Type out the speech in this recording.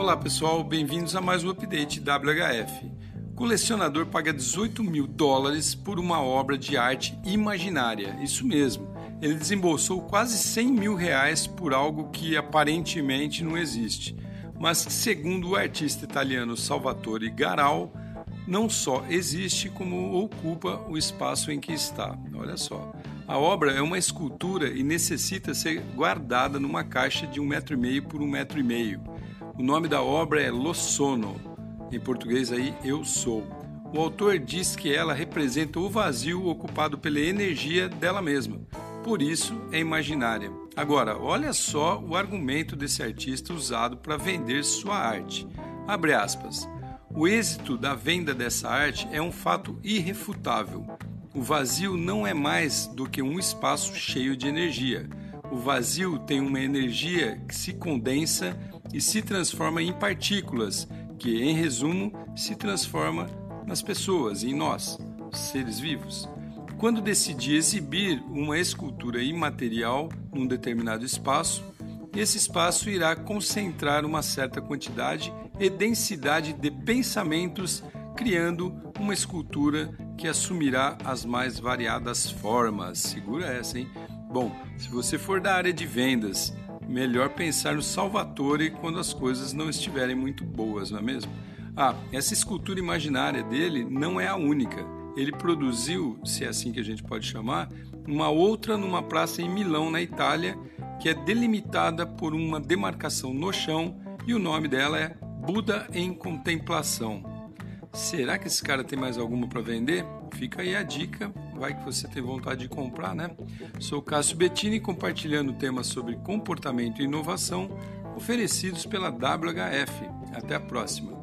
Olá pessoal, bem-vindos a mais um update WHF. Colecionador paga 18 mil dólares por uma obra de arte imaginária. Isso mesmo, ele desembolsou quase 100 mil reais por algo que aparentemente não existe, mas que, segundo o artista italiano Salvatore Garal, não só existe, como ocupa o espaço em que está. Olha só. A obra é uma escultura e necessita ser guardada numa caixa de um metro e meio por um metro e meio. O nome da obra é Lo Sono, em português aí Eu Sou. O autor diz que ela representa o vazio ocupado pela energia dela mesma. Por isso é imaginária. Agora, olha só o argumento desse artista usado para vender sua arte. Abre aspas. O êxito da venda dessa arte é um fato irrefutável. O vazio não é mais do que um espaço cheio de energia. O vazio tem uma energia que se condensa e se transforma em partículas, que, em resumo, se transforma nas pessoas, em nós, seres vivos. Quando decidi exibir uma escultura imaterial num determinado espaço, esse espaço irá concentrar uma certa quantidade e densidade de pensamentos, criando uma escultura que assumirá as mais variadas formas. Segura essa, hein? Bom, se você for da área de vendas, melhor pensar no Salvatore quando as coisas não estiverem muito boas, não é mesmo? Ah, essa escultura imaginária dele não é a única. Ele produziu, se é assim que a gente pode chamar, uma outra numa praça em Milão, na Itália, que é delimitada por uma demarcação no chão e o nome dela é Buda em Contemplação. Será que esse cara tem mais alguma para vender? Fica aí a dica, vai que você tem vontade de comprar, né? Sou Cássio Bettini compartilhando temas sobre comportamento e inovação oferecidos pela WHF. Até a próxima.